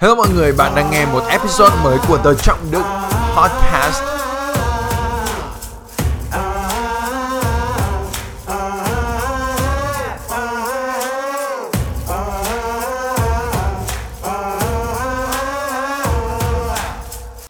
Hello mọi người, bạn đang nghe một episode mới của The Trọng Đức Podcast.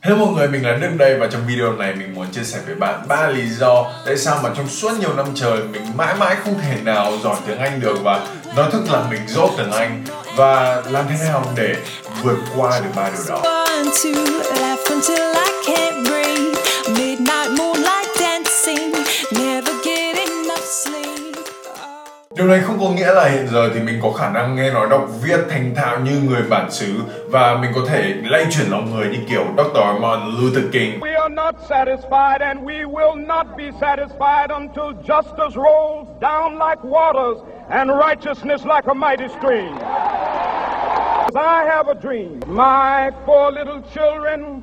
Hello mọi người, mình là Đức đây và trong video này mình muốn chia sẻ với bạn ba lý do tại sao mà trong suốt nhiều năm trời mình mãi mãi không thể nào giỏi tiếng Anh được và nói thức là mình dốt tiếng Anh và làm thế nào để vượt qua được ba điều đó. One, two, laugh until I can't breathe. Midnight moonlight dancing, never get enough sleep. Điều này không có nghĩa là hiện giờ thì mình có khả năng nghe nói đọc viết thành thạo như người bản xứ và mình có thể lay chuyển lòng người như kiểu Dr. Martin Luther King. We are not satisfied, and we will not be satisfied until justice rolls down like waters and righteousness like a mighty stream. I have a dream. My four little children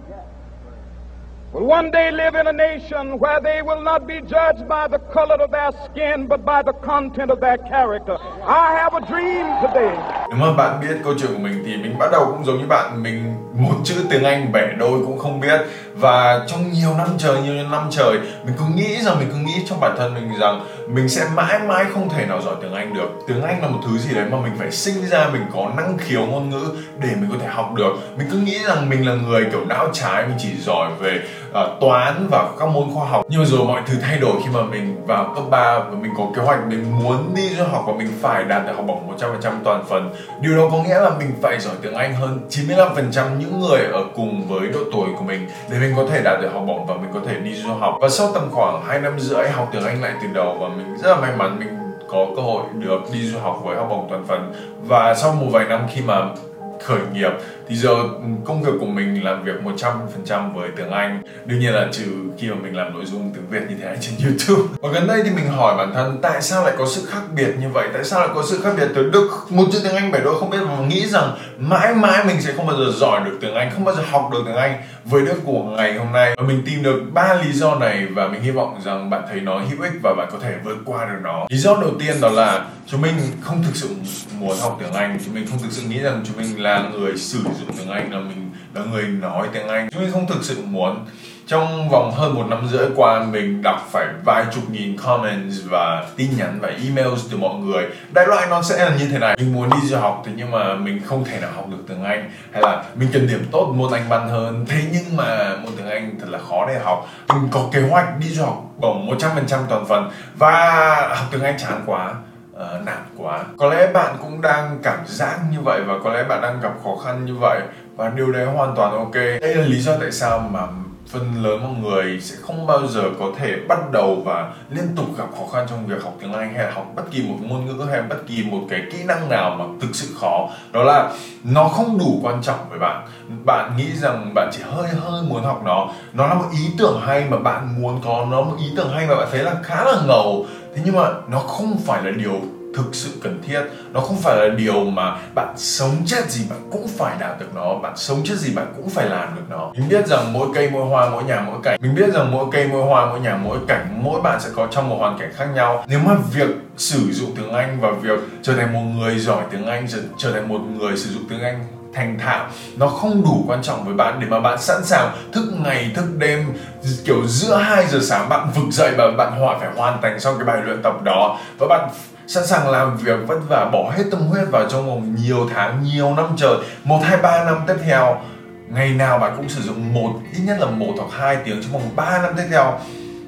will one day live in a nation where they will not be judged by the color of their skin, but by the content of their character. I have a dream today. Nếu mà bạn biết câu chuyện của mình thì mình bắt đầu cũng giống như bạn Mình một chữ tiếng Anh bẻ đôi cũng không biết và trong nhiều năm trời, nhiều năm trời Mình cứ nghĩ rằng, mình cứ nghĩ trong bản thân mình rằng Mình sẽ mãi mãi không thể nào giỏi tiếng Anh được. Tiếng Anh là một thứ gì đấy mà mình phải sinh ra Mình có năng khiếu ngôn ngữ để mình có thể học được. Mình cứ nghĩ rằng mình là người kiểu não trái Mình chỉ giỏi về uh, toán và các môn khoa học. Nhưng mà rồi mọi thứ thay đổi khi mà mình vào cấp 3 Và mình có kế hoạch mình muốn đi du học và mình phải đạt được học bổng 100% toàn phần. Điều đó có nghĩa là mình phải giỏi tiếng Anh hơn 95% những người ở cùng với độ tuổi của mình. Để mình mình có thể đạt được học bổng và mình có thể đi du học. Và sau tầm khoảng 2 năm rưỡi, học tiếng Anh lại từ đầu và mình rất là may mắn mình có cơ hội được đi du học với học bổng toàn phần và sau một vài năm khi mà khởi nghiệp thì giờ công việc của mình làm việc 100% với tiếng Anh. Đương nhiên là trừ khi mà mình làm nội dung tiếng Việt như thế này trên YouTube. Và gần đây thì mình hỏi bản thân, tại sao lại có sự khác biệt như vậy? Tại sao lại có sự khác biệt từ Đức? Một chữ tiếng Anh bảy đôi không biết, và nghĩ rằng mãi mãi mình sẽ không bao giờ giỏi được tiếng Anh, không bao giờ học được tiếng Anh với Đức của ngày hôm nay. Và mình tìm được ba lý do này và mình hy vọng rằng bạn thấy nó hữu ích và bạn có thể vượt qua được nó. Lý do đầu tiên đó là chúng mình không thực sự muốn học tiếng Anh. Chúng mình không thực sự nghĩ rằng chúng mình là người sử dụng tiếng Anh là mình là người nói tiếng Anh. Chúng mình không thực sự muốn. Trong vòng hơn một năm rưỡi qua, mình đọc phải vài chục nghìn comments và tin nhắn và emails từ mọi người. Đại loại nó sẽ là như thế này. Mình muốn đi du học thế nhưng mà mình không thể nào học được tiếng Anh. Hay là mình cần điểm tốt môn Anh văn hơn. Thế nhưng mà môn tiếng Anh thật là khó để học. Mình có kế hoạch đi du học bổng 100% toàn phần. Và học tiếng Anh chán quá uh, nản quá. Có lẽ bạn cũng đang cảm giác như vậy và có lẽ bạn đang gặp khó khăn như vậy. Và điều đấy hoàn toàn ok. Đây là lý do tại sao mà phần lớn mọi người sẽ không bao giờ có thể bắt đầu và liên tục gặp khó khăn trong việc học tiếng Anh hay là học bất kỳ một ngôn ngữ hay bất kỳ một cái kỹ năng nào mà thực sự khó. Đó là nó không đủ quan trọng với bạn. Bạn nghĩ rằng bạn chỉ hơi hơi muốn học nó. Nó là một ý tưởng hay mà bạn muốn có nó một ý tưởng hay mà bạn thấy là khá là ngầu thế nhưng mà nó không phải là điều thực sự cần thiết. Nó không phải là điều mà bạn sống chết gì bạn cũng phải đạt được nó. Bạn sống chết gì bạn cũng phải làm được nó. Mình biết rằng mỗi cây mỗi hoa mỗi nhà mỗi cảnh. Mình biết rằng mỗi cây mỗi hoa mỗi nhà mỗi cảnh mỗi bạn sẽ có trong một hoàn cảnh khác nhau. Nếu mà việc sử dụng tiếng anh và việc trở thành một người giỏi tiếng anh trở, trở thành một người sử dụng tiếng anh thành thạo, nó không đủ quan trọng với bạn để mà bạn sẵn sàng thức ngày, thức đêm, kiểu giữa 2 giờ sáng bạn vực dậy và bạn hoàn phải hoàn thành xong cái bài luyện tập đó. Và bạn sẵn sàng làm việc vất vả, bỏ hết tâm huyết vào trong vòng nhiều tháng, nhiều năm trời, một, hai, ba năm tiếp theo. Ngày nào bạn cũng sử dụng một, ít nhất là một hoặc hai tiếng trong vòng 3 năm tiếp theo,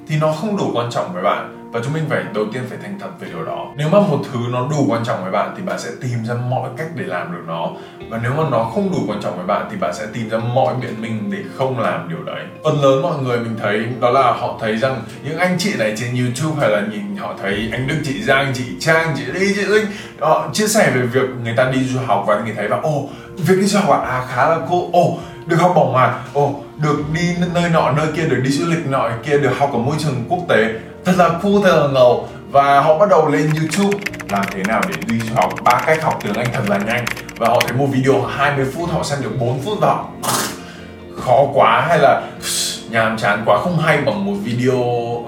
thì nó không đủ quan trọng với bạn và chúng mình phải đầu tiên phải thành thật về điều đó. Nếu mà một thứ nó đủ quan trọng với bạn thì bạn sẽ tìm ra mọi cách để làm được nó. Và nếu mà nó không đủ quan trọng với bạn thì bạn sẽ tìm ra mọi biện minh để không làm điều đấy. Phần lớn mọi người mình thấy đó là họ thấy rằng những anh chị này trên youtube hay là nhìn họ thấy anh đức chị giang, chị trang, chị ly chị linh, họ chia sẻ về việc người ta đi du học và người thấy vào ô việc đi du học à khá là cool. Ồ được học bổng mà ồ, được đi nơi nọ, nơi kia, được đi du lịch nọ kia, được học ở môi trường quốc tế. Thật là cool, thật là ngầu. Và họ bắt đầu lên YouTube. Làm thế nào để đi học? Ba cách học tiếng Anh thật là nhanh. Và họ thấy một video 20 phút, họ xem được 4 phút và khó quá. Hay là, nhàm chán quá, không hay bằng một video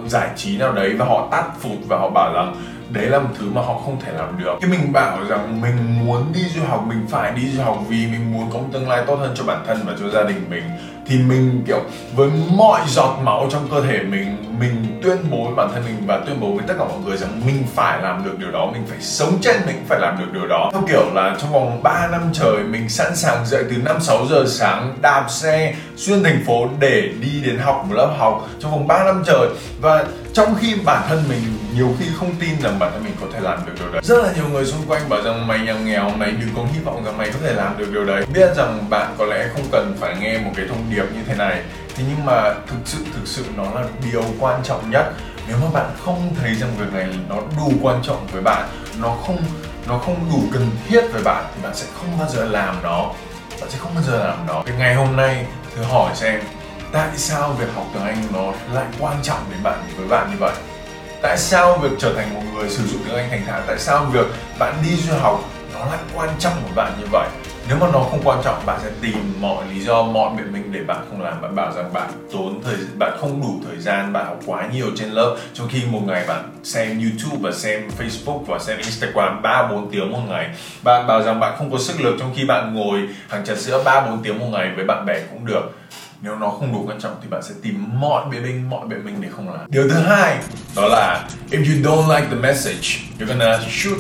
giải trí nào đấy. Và họ tắt phụt và họ bảo rằng đấy là một thứ mà họ không thể làm được. Khi mình bảo rằng mình muốn đi du học, mình phải đi du học vì mình muốn có một tương lai tốt hơn cho bản thân và cho gia đình mình. Thì mình, kiểu, với mọi giọt máu trong cơ thể mình mình tuyên bố với bản thân mình và tuyên bố với tất cả mọi người rằng mình phải làm được điều đó, mình phải sống trên mình phải làm được điều đó. Theo kiểu là trong vòng 3 năm trời, mình sẵn sàng dậy từ 5 6 giờ sáng, đạp xe xuyên thành phố để đi đến học một lớp học. Trong vòng 3 năm trời và trong khi bản thân mình nhiều khi không tin rằng bản thân mình có thể làm được điều đấy. Rất là nhiều người xung quanh bảo rằng, mày nhà nghèo, mày đừng có hy vọng rằng mày có thể làm được điều đấy. Biết rằng bạn có lẽ không cần phải nghe một cái thông điệp như thế này. Thế nhưng mà thực sự thực sự nó là điều quan trọng nhất. Nếu mà bạn không thấy rằng việc này nó đủ quan trọng với bạn, nó không nó không đủ cần thiết với bạn, thì bạn sẽ không bao giờ làm nó. Bạn sẽ không bao giờ làm nó. Thì ngày hôm nay, thử hỏi xem tại sao việc học tiếng Anh nó lại quan trọng đến bạn, với bạn như vậy? Tại sao việc trở thành một người sử dụng tiếng Anh thành thạo? Tại sao việc bạn đi du học nó lại quan trọng với bạn như vậy? Nếu mà nó không quan trọng, bạn sẽ tìm mọi lý do, mọi biện minh để bạn không làm. Bạn bảo rằng bạn tốn thời, bạn không đủ thời gian, bạn học quá nhiều trên lớp. Trong khi một ngày bạn xem youtube và xem facebook và xem instagram ba, bốn tiếng một ngày. Bạn bảo rằng bạn không có sức lực, trong khi bạn ngồi hàng trà sữa ba, bốn tiếng một ngày với bạn bè cũng được nếu nó không đủ quan trọng thì bạn sẽ tìm mọi biện minh, mọi biện minh để không làm. Điều thứ hai, đó là, if you don't like the message, you're gonna shoot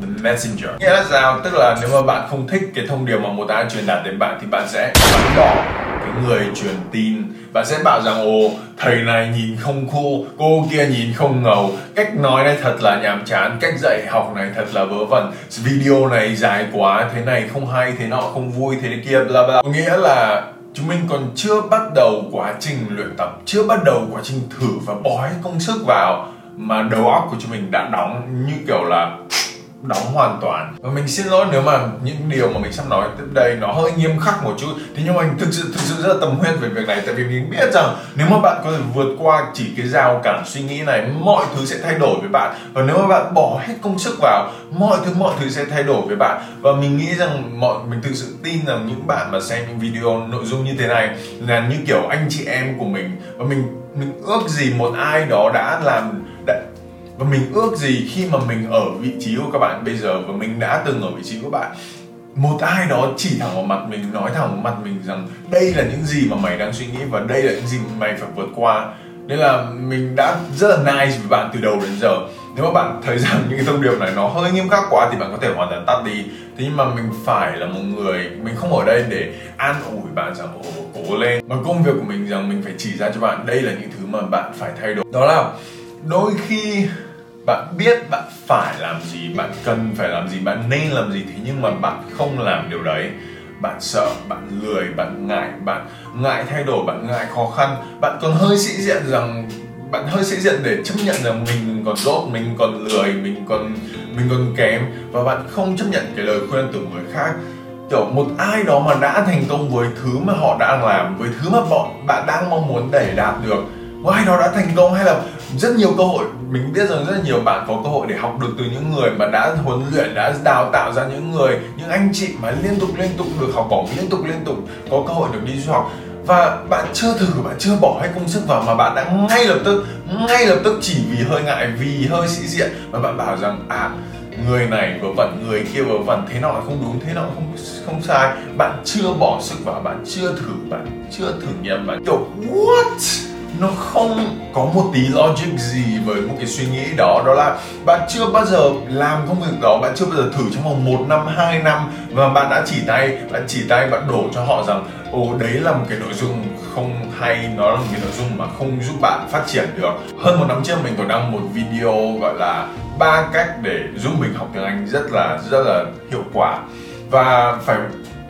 the messenger. Nghĩa là sao? Tức là nếu mà bạn không thích cái thông điệp mà một ai truyền đạt đến bạn thì bạn sẽ bắn bỏ cái người truyền tin. Bạn sẽ bảo rằng, ồ, thầy này nhìn không khô cô kia nhìn không ngầu. Cách nói này thật là nhàm chán, cách dạy học này thật là vớ vẩn. Video này dài quá, thế này không hay, thế nọ không vui, thế kia, bla bla. Nghĩa là chúng mình còn chưa bắt đầu quá trình luyện tập, chưa bắt đầu quá trình thử và bỏ hết công sức vào mà đầu óc của chúng mình đã đóng như kiểu là đóng hoàn toàn. Và mình xin lỗi nếu mà những điều mà mình sắp nói tiếp đây nó hơi nghiêm khắc một chút. Thế nhưng mà mình thực sự thực sự rất là tâm huyết về việc này. Tại vì mình biết rằng nếu mà bạn có thể vượt qua chỉ cái rào cản suy nghĩ này, mọi thứ sẽ thay đổi với bạn. Và nếu mà bạn bỏ hết công sức vào, mọi thứ mọi thứ sẽ thay đổi với bạn. Và mình nghĩ rằng mọi, mình thực sự tin rằng những bạn mà xem những video nội dung như thế này là như kiểu anh chị em của mình. Và mình mình ước gì một ai đó đã làm và mình ước gì khi mà mình ở vị trí của các bạn bây giờ và mình đã từng ở vị trí của bạn, một ai đó chỉ thẳng vào mặt mình, nói thẳng vào mặt mình rằng đây là những gì mà mày đang suy nghĩ và đây là những gì mà mày phải vượt qua. Nên là mình đã rất là nice với bạn từ đầu đến giờ. Nếu mà bạn thấy rằng những cái thông điệp này nó hơi nghiêm khắc quá thì bạn có thể hoàn toàn tắt đi. Thế nhưng mà mình phải là một người, mình không ở đây để an ủi bạn rằng, ồ, cố lên. Mà công việc của mình rằng mình phải chỉ ra cho bạn, đây là những thứ mà bạn phải thay đổi. Đó là đôi khi bạn biết bạn phải làm gì, bạn cần phải làm gì, bạn nên làm gì thế nhưng mà bạn không làm điều đấy. Bạn sợ, bạn lười, bạn ngại bạn ngại thay đổi, bạn ngại khó khăn. Bạn còn hơi sĩ diện rằng, bạn hơi sĩ diện để chấp nhận rằng mình còn dốt mình còn lười, mình còn mình còn kém và bạn không chấp nhận cái lời khuyên từ người khác. Kiểu, một ai đó mà đã thành công với thứ mà họ đang làm, với thứ mà bọn bạn đang mong muốn để đạt được một nó đã thành công hay là rất nhiều cơ hội. Mình biết rằng rất là nhiều bạn có cơ hội để học được từ những người mà đã huấn luyện, đã đào tạo ra những người, những anh chị mà liên tục liên tục được học bổng, liên tục liên tục có cơ hội được đi du học. Và bạn chưa thử, bạn chưa bỏ hết công sức vào mà bạn đã ngay lập tức, ngay lập tức chỉ vì hơi ngại, vì hơi sĩ diện mà bạn bảo rằng à người này vừa vẩn, người kia vừa vẩn, thế nọ không đúng, thế nọ không không sai. Bạn chưa bỏ sức vào, bạn chưa thử, bạn chưa thử nghiệm, bạn kiểu, what? Nó không có một tí logic gì với một cái suy nghĩ đó đó là bạn chưa bao giờ làm công việc đó, bạn chưa bao giờ thử trong vòng một năm, hai năm và bạn đã chỉ tay, bạn chỉ tay, bạn đổ cho họ rằng, ồ, đấy là một cái nội dung không hay, nó là một cái nội dung mà không giúp bạn phát triển được. Hơn một năm trước mình có đăng một video gọi là ba cách để giúp mình học tiếng anh rất là rất là hiệu quả. Và phải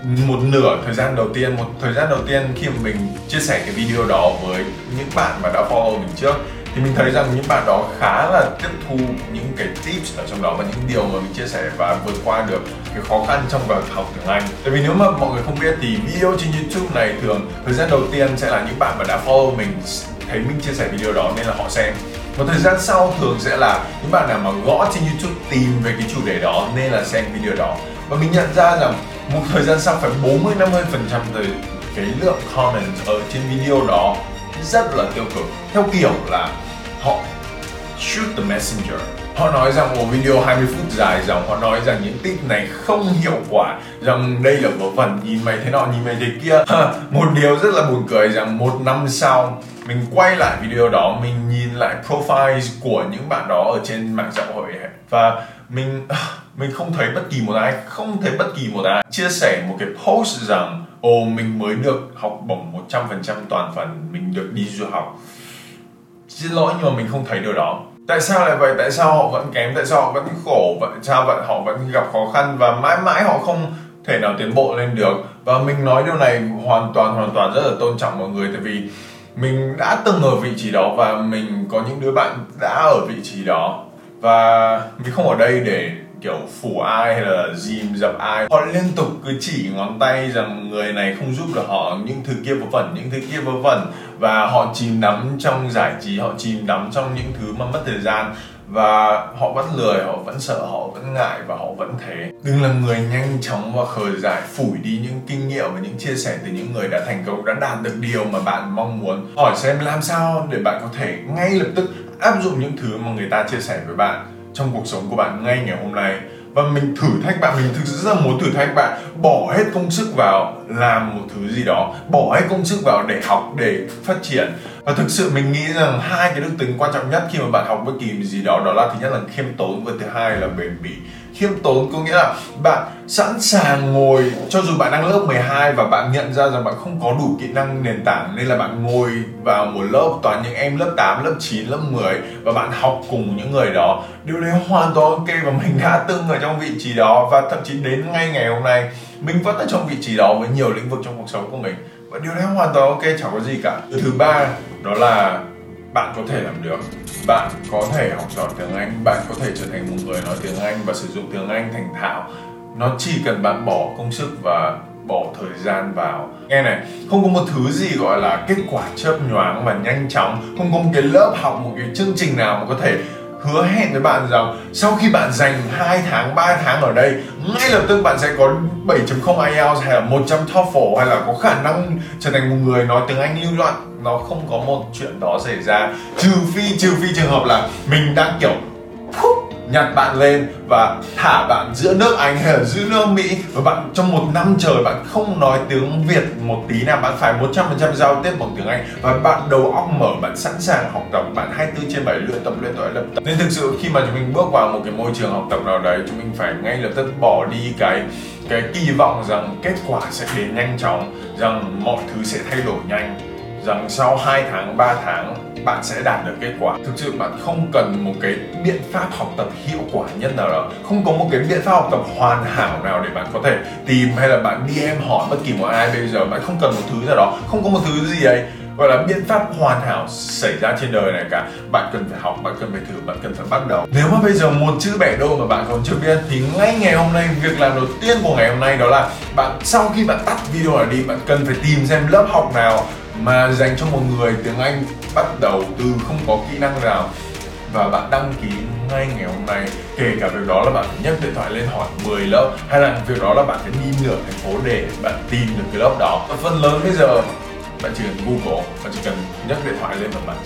một nửa thời gian đầu tiên, một thời gian đầu tiên khi mà mình chia sẻ cái video đó với những bạn mà đã follow mình trước, thì mình thấy rằng những bạn đó khá là tiếp thu những cái tips ở trong đó và những điều mà mình chia sẻ và vượt qua được cái khó khăn trong việc học tiếng Anh. Tại vì nếu mà mọi người không biết thì video trên YouTube này thường thời gian đầu tiên sẽ là những bạn mà đã follow mình, thấy mình chia sẻ video đó nên là họ xem một thời gian sau thường sẽ là những bạn nào mà gõ trên YouTube tìm về cái chủ đề đó nên là xem video đó và mình nhận ra rằng một thời gian sau phải 40 50 phần trăm từ cái lượng comment ở trên video đó rất là tiêu cực. Theo kiểu là họ shoot the messenger. Họ nói rằng một video 20 phút dài rằng họ nói rằng những tip này không hiệu quả, rằng đây là vớ vẩn nhìn mày thế nọ, nhìn mày thế kia. Một điều rất là buồn cười rằng một năm sau, mình quay lại video đó, mình nhìn lại profile của những bạn đó ở trên mạng xã hội và mình à, mình không thấy bất kỳ một ai, không thấy bất kỳ một ai chia sẻ một cái post rằng, ồ, mình mới được học bổng 100% toàn phần, mình được đi du học. Xin lỗi nhưng mà mình không thấy điều đó. Tại sao lại vậy? Tại sao họ vẫn kém? Tại sao họ vẫn khổ? Tại sao vậy? Họ vẫn gặp khó khăn và mãi mãi họ không thể nào tiến bộ lên được? Và mình nói điều này hoàn toàn hoàn toàn rất là tôn trọng mọi người, tại vì mình đã từng ở vị trí đó và mình có những đứa bạn đã ở vị trí đó. Và mình không ở đây để kiểu phủ ai hay là dìm dập ai. Họ liên tục cứ chỉ ngón tay rằng người này không giúp được họ những thứ kia vớ vẩn, những thứ kia vớ vẩn. Và họ chìm đắm trong giải trí, họ chìm đắm trong những thứ mà mất thời gian. Và họ vẫn lười, họ vẫn sợ, họ vẫn ngại và họ vẫn thế. Đừng là người nhanh chóng và khờ dại phủi đi những kinh nghiệm và những chia sẻ từ những người đã thành công, đã đạt được điều mà bạn mong muốn. Hỏi xem làm sao để bạn có thể ngay lập tức áp dụng những thứ mà người ta chia sẻ với bạn trong cuộc sống của bạn ngay ngày hôm nay. Và mình thử thách bạn, mình thực sự rất là muốn thử thách bạn. Bỏ hết công sức vào làm một thứ gì đó. Bỏ hết công sức vào để học, để phát triển. Và thực sự mình nghĩ rằng hai cái đức tính quan trọng nhất khi mà bạn học bất kỳ gì đó đó là thứ nhất là khiêm tốn và thứ hai là bền bỉ khiêm tốn có nghĩa là bạn sẵn sàng ngồi cho dù bạn đang lớp 12 và bạn nhận ra rằng bạn không có đủ kỹ năng nền tảng nên là bạn ngồi vào một lớp toàn những em lớp 8, lớp 9, lớp 10 và bạn học cùng những người đó. Điều đấy hoàn toàn ok và mình đã từng ở trong vị trí đó và thậm chí đến ngay ngày hôm nay mình vẫn ở trong vị trí đó với nhiều lĩnh vực trong cuộc sống của mình. Và điều đấy hoàn toàn ok chẳng có gì cả. Thứ ba đó là bạn có thể làm được. Bạn có thể học giỏi tiếng Anh. Bạn có thể trở thành một người nói tiếng Anh và sử dụng tiếng Anh thành thạo. Nó chỉ cần bạn bỏ công sức và bỏ thời gian vào. Nghe này, không có một thứ gì gọi là kết quả chớp nhoáng và nhanh chóng. Không có một cái lớp học, một cái chương trình nào mà có thể hứa hẹn với bạn rằng sau khi bạn dành 2 tháng 3 tháng ở đây, ngay lập tức bạn sẽ có 7.0 IELTS hay là 100 TOEFL hay là có khả năng trở thành một người nói tiếng Anh lưu loạn. Nó không có một chuyện đó xảy ra. Trừ phi trừ phi trường hợp là mình đang, kiểu nhặt bạn lên và thả bạn giữa nước Anh hay là giữa nước Mỹ. Và bạn, trong một năm trời bạn không nói tiếng Việt một tí nào. Bạn phải 100% giao tiếp bằng tiếng Anh. Và bạn đầu óc mở, bạn sẵn sàng học tập. Bạn 24 trên 7 luyện tập luyện tập luyện tập. Nên thực sự khi mà chúng mình bước vào một cái môi trường học tập nào đấy, chúng mình phải ngay lập tức bỏ đi cái cái kỳ vọng rằng kết quả sẽ đến nhanh chóng, rằng mọi thứ sẽ thay đổi nhanh, rằng sau 2 tháng 3 tháng bạn sẽ đạt được kết quả. Thực sự bạn không cần một cái biện pháp học tập hiệu quả nhất nào đó không có một cái biện pháp học tập hoàn hảo nào để bạn có thể tìm hay là bạn đi em hỏi bất kỳ một ai. Bây giờ bạn không cần một thứ nào đó, không có một thứ gì ấy. Gọi là biện pháp hoàn hảo xảy ra trên đời này cả. Bạn cần phải học, bạn cần phải thử, bạn cần phải bắt đầu. Nếu mà bây giờ một chữ bẻ đôi mà bạn còn chưa biết, thì ngay ngày hôm nay, việc làm đầu tiên của ngày hôm nay đó là bạn sau khi bạn tắt video này đi, bạn cần phải tìm xem lớp học nào mà dành cho một người tiếng Anh bắt đầu từ không có kỹ năng nào. Và bạn đăng ký ngay ngày hôm nay. Kể cả việc đó là bạn phải nhấc điện thoại lên hỏi 10 lớp, hay là việc đó là bạn phải đi nửa thành phố để bạn tìm được cái lớp đó. Và phần lớn bây giờ, bạn chỉ cần Google, bạn chỉ cần nhấc điện thoại lên và bạn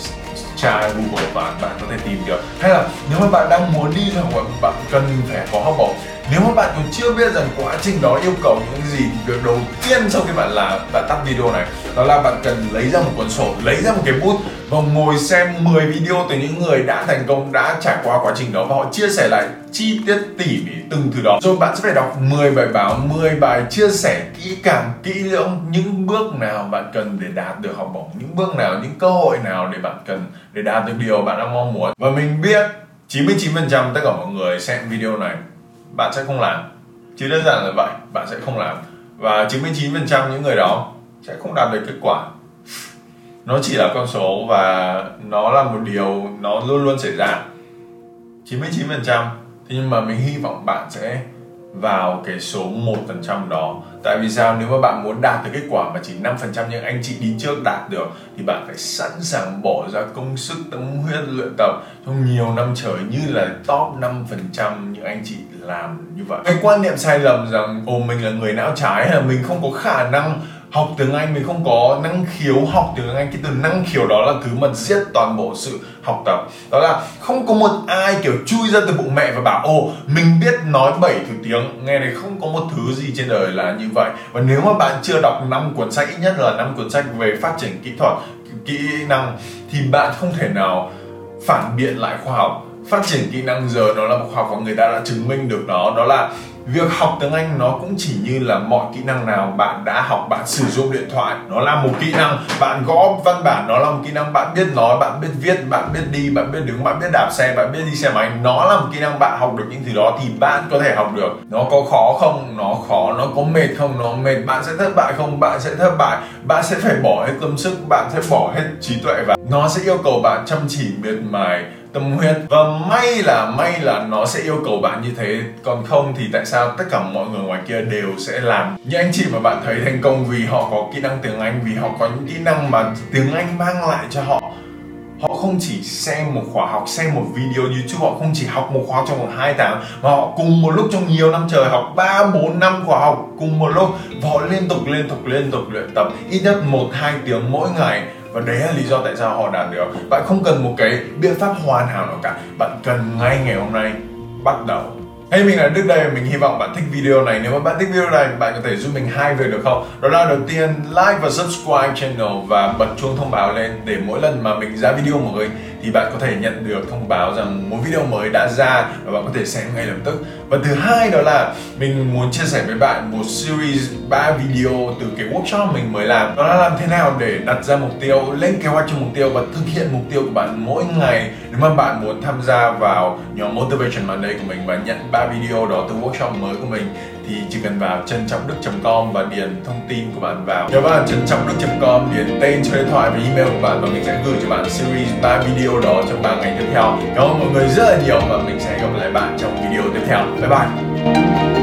tra Google và bạn có thể tìm được. Hay là nếu mà bạn đang muốn đi thì bạn cần phải có học bổng nếu mà bạn còn chưa biết rằng quá trình đó yêu cầu những gì thì việc đầu tiên sau khi bạn làm, bạn tắt video này, đó là bạn cần lấy ra một cuốn sổ, lấy ra một cái bút và ngồi xem 10 video từ những người đã thành công, đã trải qua quá trình đó và họ chia sẻ lại chi tiết tỉ mỉ từng thứ đó. Rồi bạn sẽ phải đọc 10 bài báo 10 bài chia sẻ kỹ càng, kỹ lưỡng những bước nào bạn cần để đạt được học bổng, những bước nào, những cơ hội nào để bạn cần để đạt được điều bạn đang mong muốn. Và mình biết 99% tất cả mọi người xem video này bạn sẽ không làm. Chỉ đơn giản là vậy, bạn sẽ không làm. Và 99% những người đó sẽ không đạt được kết quả. Nó chỉ là con số và nó là một điều nó luôn luôn xảy ra. 99% thế nhưng mà mình hy vọng bạn sẽ vào cái số 1% đó. Tại vì sao? Nếu mà bạn muốn đạt được kết quả mà chỉ 5% những anh chị đi trước đạt được, thì bạn phải sẵn sàng bỏ ra công sức, tâm huyết luyện tập trong nhiều năm trời, như là top 5% những anh chị làm như vậy. Cái quan niệm sai lầm rằng, ồ, mình là người não trái hay là mình không có khả năng học tiếng Anh, mình không có năng khiếu học tiếng Anh. Cái từ năng khiếu đó là thứ mà giết toàn bộ sự học tập. Đó là không có một ai, kiểu, chui ra từ bụng mẹ và bảo ô mình biết nói bảy thứ tiếng. Nghe này không có một thứ gì trên đời là như vậy. Và nếu mà bạn chưa đọc năm cuốn sách, ít nhất là năm cuốn sách về phát triển kỹ thuật, kỹ năng, thì bạn không thể nào phản biện lại khoa học phát triển kỹ năng giờ nó là một khoa học và người ta đã chứng minh được nó. Đó là việc học tiếng Anh nó cũng chỉ như là mọi kỹ năng nào bạn đã học, bạn sử dụng điện thoại, nó là một kỹ năng. Bạn gõ văn bản, nó là một kỹ năng. Bạn biết nói, bạn biết viết, bạn biết đi, bạn biết đứng, bạn biết đạp xe, bạn biết đi xe máy, nó là một kỹ năng bạn học được những thứ đó thì bạn có thể học được. Nó có khó không? Nó khó. Nó có mệt không? Nó mệt. Bạn sẽ thất bại không? Bạn sẽ thất bại. Bạn sẽ phải bỏ hết tâm sức, bạn sẽ bỏ hết trí tuệ và nó sẽ yêu cầu bạn chăm chỉ, miệt mài tâm huyết. Và may là may là nó sẽ yêu cầu bạn như thế. Còn không thì tại sao tất cả mọi người ngoài kia đều sẽ làm? Như anh chị mà bạn thấy thành công vì họ có kỹ năng tiếng Anh vì họ có những kỹ năng mà tiếng Anh mang lại cho họ họ không chỉ xem một khóa học xem một video youtube họ không chỉ học một khóa trong vòng hai tháng mà họ cùng một lúc trong nhiều năm trời học 3, 4 năm khóa học cùng một lúc. Và họ liên tục liên tục liên tục luyện tập ít nhất một hai tiếng mỗi ngày và đấy là lý do tại sao họ đạt được bạn không cần một cái biện pháp hoàn hảo nào cả. Bạn cần ngay ngày hôm nay bắt đầu. Hey, mình là Đức đây. Mình hy vọng bạn thích video này. Nếu mà bạn thích video này, bạn có thể giúp mình hai việc được không? Đó là đầu tiên, like và subscribe channel và bật chuông thông báo lên Để mỗi lần mà mình ra video mới thì bạn có thể nhận được thông báo rằng một video mới đã ra và bạn có thể xem ngay lập tức. Và thứ hai đó là mình muốn chia sẻ với bạn một series 3 video từ cái workshop mình mới làm. Đó là làm thế nào để đặt ra mục tiêu, lên kế hoạch cho mục tiêu và thực hiện mục tiêu của bạn mỗi ngày nếu mà bạn muốn tham gia vào nhóm motivation Monday của mình và nhận 3 video đó từ workshop mới của mình thì chỉ cần vào trân trọng đức.com và điền thông tin của bạn vào. Nhớ vào trân trọng đức.com điền tên số điện thoại và email của bạn và mình sẽ gửi cho bạn series 3 video đó trong 3 ngày tiếp theo. Cảm ơn mọi người rất là nhiều và mình sẽ gặp lại bạn trong video tiếp theo. Bye bye!